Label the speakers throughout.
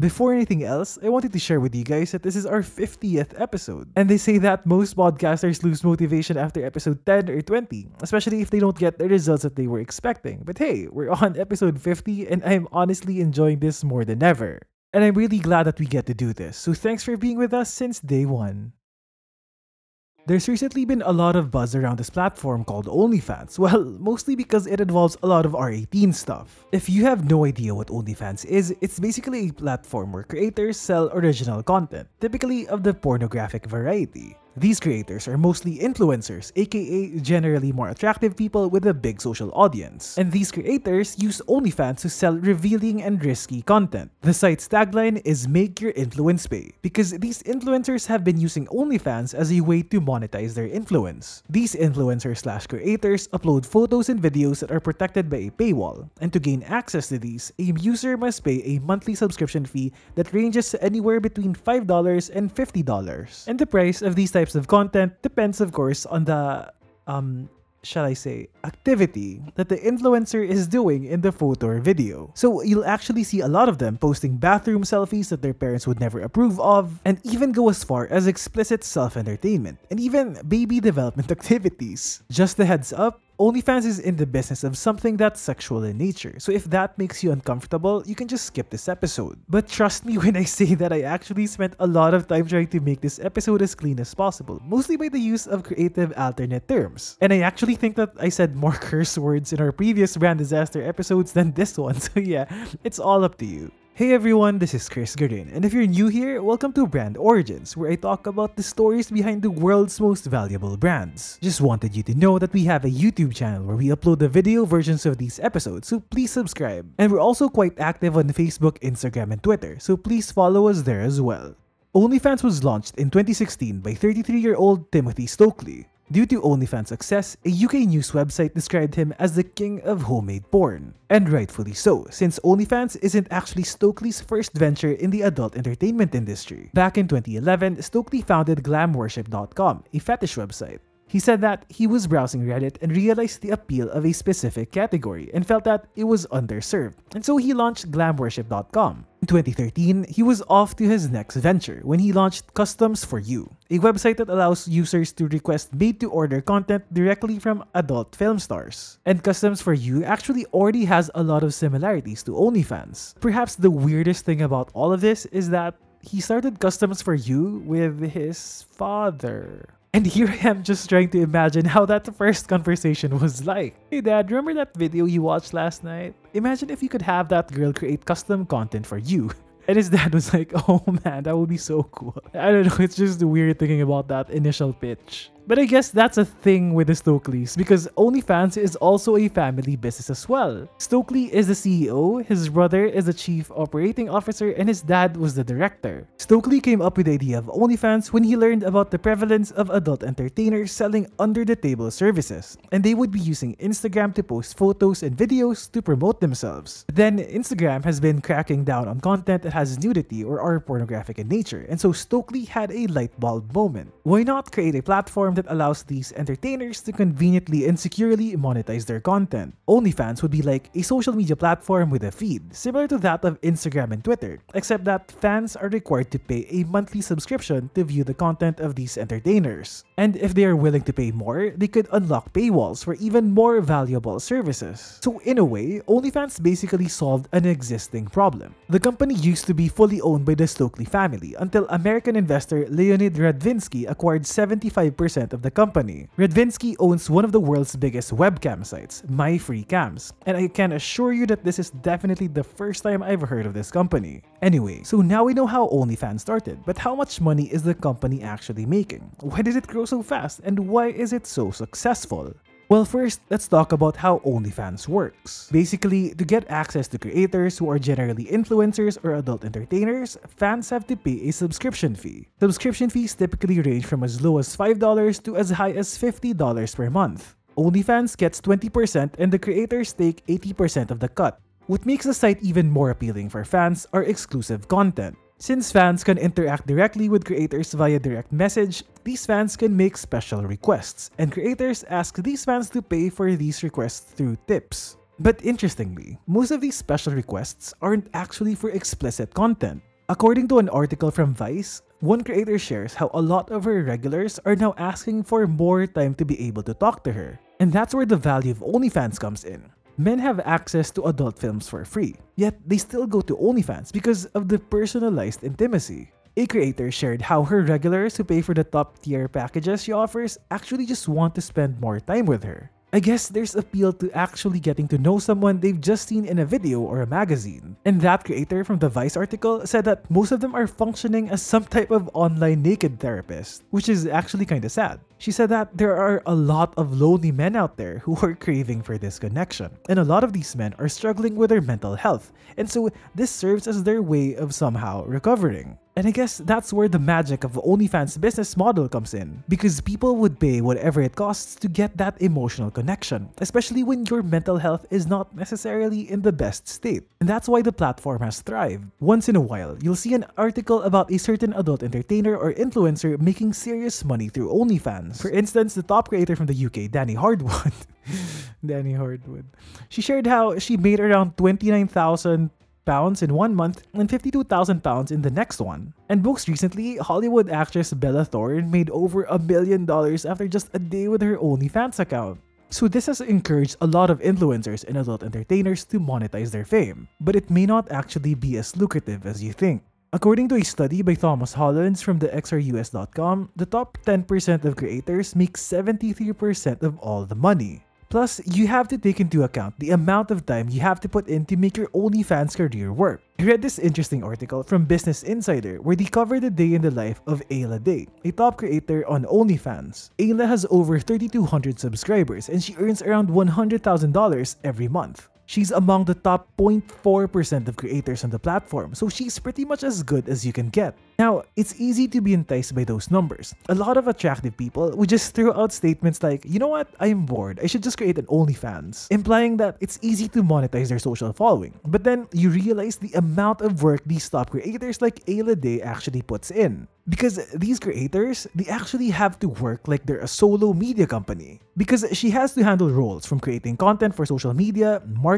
Speaker 1: Before anything else, I wanted to share with you guys that this is our 50th episode. And they say that most podcasters lose motivation after episode 10 or 20, especially if they don't get the results that they were expecting. But hey, we're on episode 50 and I'm honestly enjoying this more than ever. And I'm really glad that we get to do this, so thanks for being with us since day one. There's recently been a lot of buzz around this platform called OnlyFans. Well, mostly because it involves a lot of R18 stuff. If you have no idea what OnlyFans is, it's basically a platform where creators sell original content, typically of the pornographic variety. These creators are mostly influencers, aka generally more attractive people with a big social audience. And these creators use OnlyFans to sell revealing and risky content. The site's tagline is Make Your Influence Pay, because these influencers have been using OnlyFans as a way to monetize their influence. These influencers slash creators upload photos and videos that are protected by a paywall, and to gain access to these, a user must pay a monthly subscription fee that ranges anywhere between $5 and $50. And the price of these types types of content depends, of course, on the um, shall I say, activity that the influencer is doing in the photo or video. So you'll actually see a lot of them posting bathroom selfies that their parents would never approve of, and even go as far as explicit self-entertainment, and even baby development activities. Just a heads up, OnlyFans is in the business of something that's sexual in nature, so if that makes you uncomfortable, you can just skip this episode. But trust me when I say that I actually spent a lot of time trying to make this episode as clean as possible, mostly by the use of creative alternate terms. And I actually think that I said more curse words in our previous brand disaster episodes than this one, so yeah, it's all up to you. Hey everyone, this is Chris Garin, and if you're new here, welcome to Brand Origins, where I talk about the stories behind the world's most valuable brands. Just wanted you to know that we have a YouTube channel where we upload the video versions of these episodes, so please subscribe. And we're also quite active on Facebook, Instagram, and Twitter, so please follow us there as well. OnlyFans was launched in 2016 by 33-year-old Timothy Stokely, Due to OnlyFans' success, a UK news website described him as the king of homemade porn. And rightfully so, since OnlyFans isn't actually Stokely's first venture in the adult entertainment industry. Back in 2011, Stokely founded glamworship.com, a fetish website. He said that he was browsing Reddit and realized the appeal of a specific category and felt that it was underserved, and so he launched glamworship.com. In 2013, he was off to his next venture when he launched Customs for You, a website that allows users to request made to order content directly from adult film stars. And Customs for You actually already has a lot of similarities to OnlyFans. Perhaps the weirdest thing about all of this is that he started Customs for You with his father. And here I am just trying to imagine how that first conversation was like. Hey dad, remember that video you watched last night? Imagine if you could have that girl create custom content for you. And his dad was like, oh man, that would be so cool. I don't know, it's just weird thinking about that initial pitch. But I guess that's a thing with the Stokelys because OnlyFans is also a family business as well. Stokely is the CEO, his brother is the chief operating officer, and his dad was the director. Stokely came up with the idea of OnlyFans when he learned about the prevalence of adult entertainers selling under the table services, and they would be using Instagram to post photos and videos to promote themselves. Then Instagram has been cracking down on content that has nudity or are pornographic in nature, and so Stokely had a light bulb moment. Why not create a platform that allows these entertainers to conveniently and securely monetize their content. OnlyFans would be like a social media platform with a feed, similar to that of Instagram and Twitter, except that fans are required to pay a monthly subscription to view the content of these entertainers. And if they are willing to pay more, they could unlock paywalls for even more valuable services. So in a way, OnlyFans basically solved an existing problem. The company used to be fully owned by the Stokely family until American investor Leonid Radvinsky acquired 75% of the company. Radvinsky owns one of the world's biggest webcam sites, MyFreeCams, and I can assure you that this is definitely the first time I've heard of this company. Anyway, so now we know how OnlyFans started, but how much money is the company actually making? Why did it grow so fast, and why is it so successful? Well, first, let's talk about how OnlyFans works. Basically, to get access to creators who are generally influencers or adult entertainers, fans have to pay a subscription fee. Subscription fees typically range from as low as $5 to as high as $50 per month. OnlyFans gets 20% and the creators take 80% of the cut. What makes the site even more appealing for fans are exclusive content. Since fans can interact directly with creators via direct message, these fans can make special requests, and creators ask these fans to pay for these requests through tips. But interestingly, most of these special requests aren't actually for explicit content. According to an article from Vice, one creator shares how a lot of her regulars are now asking for more time to be able to talk to her. And that's where the value of OnlyFans comes in. Men have access to adult films for free, yet they still go to OnlyFans because of the personalized intimacy. A creator shared how her regulars who pay for the top tier packages she offers actually just want to spend more time with her. I guess there's appeal to actually getting to know someone they've just seen in a video or a magazine. And that creator from the Vice article said that most of them are functioning as some type of online naked therapist, which is actually kinda sad. She said that there are a lot of lonely men out there who are craving for this connection, and a lot of these men are struggling with their mental health, and so this serves as their way of somehow recovering. And I guess that's where the magic of OnlyFans business model comes in, because people would pay whatever it costs to get that emotional connection, especially when your mental health is not necessarily in the best state. And that's why the platform has thrived. Once in a while, you'll see an article about a certain adult entertainer or influencer making serious money through OnlyFans. For instance, the top creator from the UK, Danny Hardwood. Danny Hardwood. She shared how she made around 29,000 pounds in one month and 52,000 pounds in the next one. And most recently, Hollywood actress Bella Thorne made over a million dollars after just a day with her OnlyFans account. So this has encouraged a lot of influencers and adult entertainers to monetize their fame, but it may not actually be as lucrative as you think. According to a study by Thomas Hollins from the XRUS.com, the top 10% of creators make 73% of all the money. Plus, you have to take into account the amount of time you have to put in to make your OnlyFans career work. I read this interesting article from Business Insider where they cover the day in the life of Ayla Day, a top creator on OnlyFans. Ayla has over 3,200 subscribers and she earns around $100,000 every month. She's among the top 0.4% of creators on the platform, so she's pretty much as good as you can get. Now, it's easy to be enticed by those numbers. A lot of attractive people would just throw out statements like, you know what, I'm bored, I should just create an OnlyFans, implying that it's easy to monetize their social following. But then you realize the amount of work these top creators like Ayla Day actually puts in. Because these creators, they actually have to work like they're a solo media company. Because she has to handle roles from creating content for social media, marketing,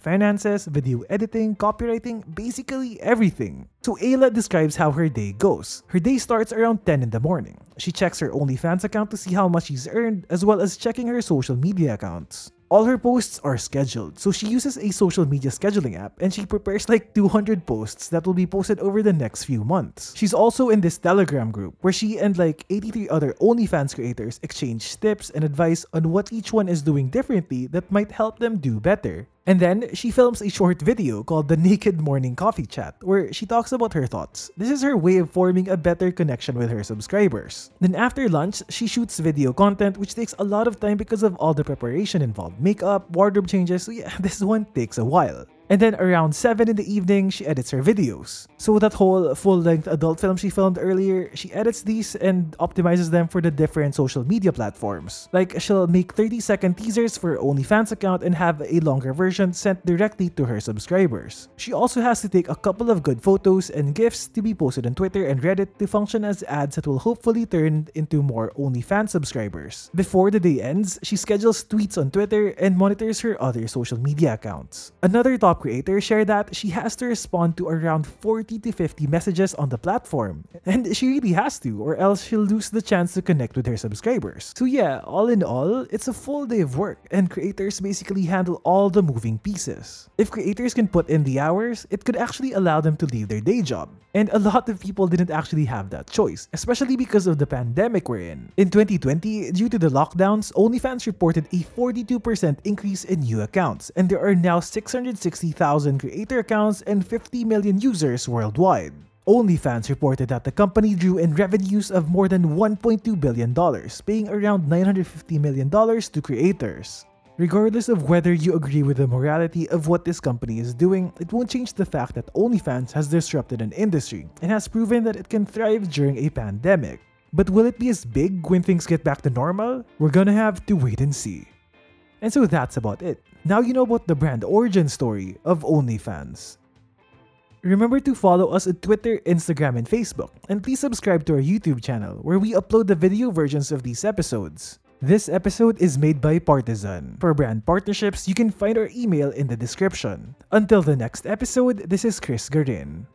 Speaker 1: finances, video editing, copywriting, basically everything. So Ayla describes how her day goes. Her day starts around 10 in the morning. She checks her OnlyFans account to see how much she's earned, as well as checking her social media accounts. All her posts are scheduled, so she uses a social media scheduling app and she prepares like 200 posts that will be posted over the next few months. She's also in this Telegram group where she and like 83 other OnlyFans creators exchange tips and advice on what each one is doing differently that might help them do better. And then she films a short video called the Naked Morning Coffee Chat, where she talks about her thoughts. This is her way of forming a better connection with her subscribers. Then after lunch, she shoots video content, which takes a lot of time because of all the preparation involved makeup, wardrobe changes. So, yeah, this one takes a while. And then around 7 in the evening, she edits her videos. So that whole full-length adult film she filmed earlier, she edits these and optimizes them for the different social media platforms. Like she'll make 30-second teasers for her OnlyFans account and have a longer version sent directly to her subscribers. She also has to take a couple of good photos and GIFs to be posted on Twitter and Reddit to function as ads that will hopefully turn into more OnlyFans subscribers. Before the day ends, she schedules tweets on Twitter and monitors her other social media accounts. Another top creator shared that she has to respond to around 40 to 50 messages on the platform. And she really has to, or else she'll lose the chance to connect with her subscribers. So yeah, all in all, it's a full day of work, and creators basically handle all the moving pieces. If creators can put in the hours, it could actually allow them to leave their day job. And a lot of people didn't actually have that choice, especially because of the pandemic we're in. In 2020, due to the lockdowns, OnlyFans reported a 42% increase in new accounts, and there are now 660,000 creator accounts and 50 million users worldwide. OnlyFans reported that the company drew in revenues of more than $1.2 billion, paying around $950 million to creators. Regardless of whether you agree with the morality of what this company is doing, it won't change the fact that OnlyFans has disrupted an industry and has proven that it can thrive during a pandemic. But will it be as big when things get back to normal? We're gonna have to wait and see. And so that's about it. Now you know about the brand origin story of OnlyFans. Remember to follow us on Twitter, Instagram, and Facebook, and please subscribe to our YouTube channel where we upload the video versions of these episodes. This episode is made by Partizan. For brand partnerships, you can find our email in the description. Until the next episode, this is Chris Garin.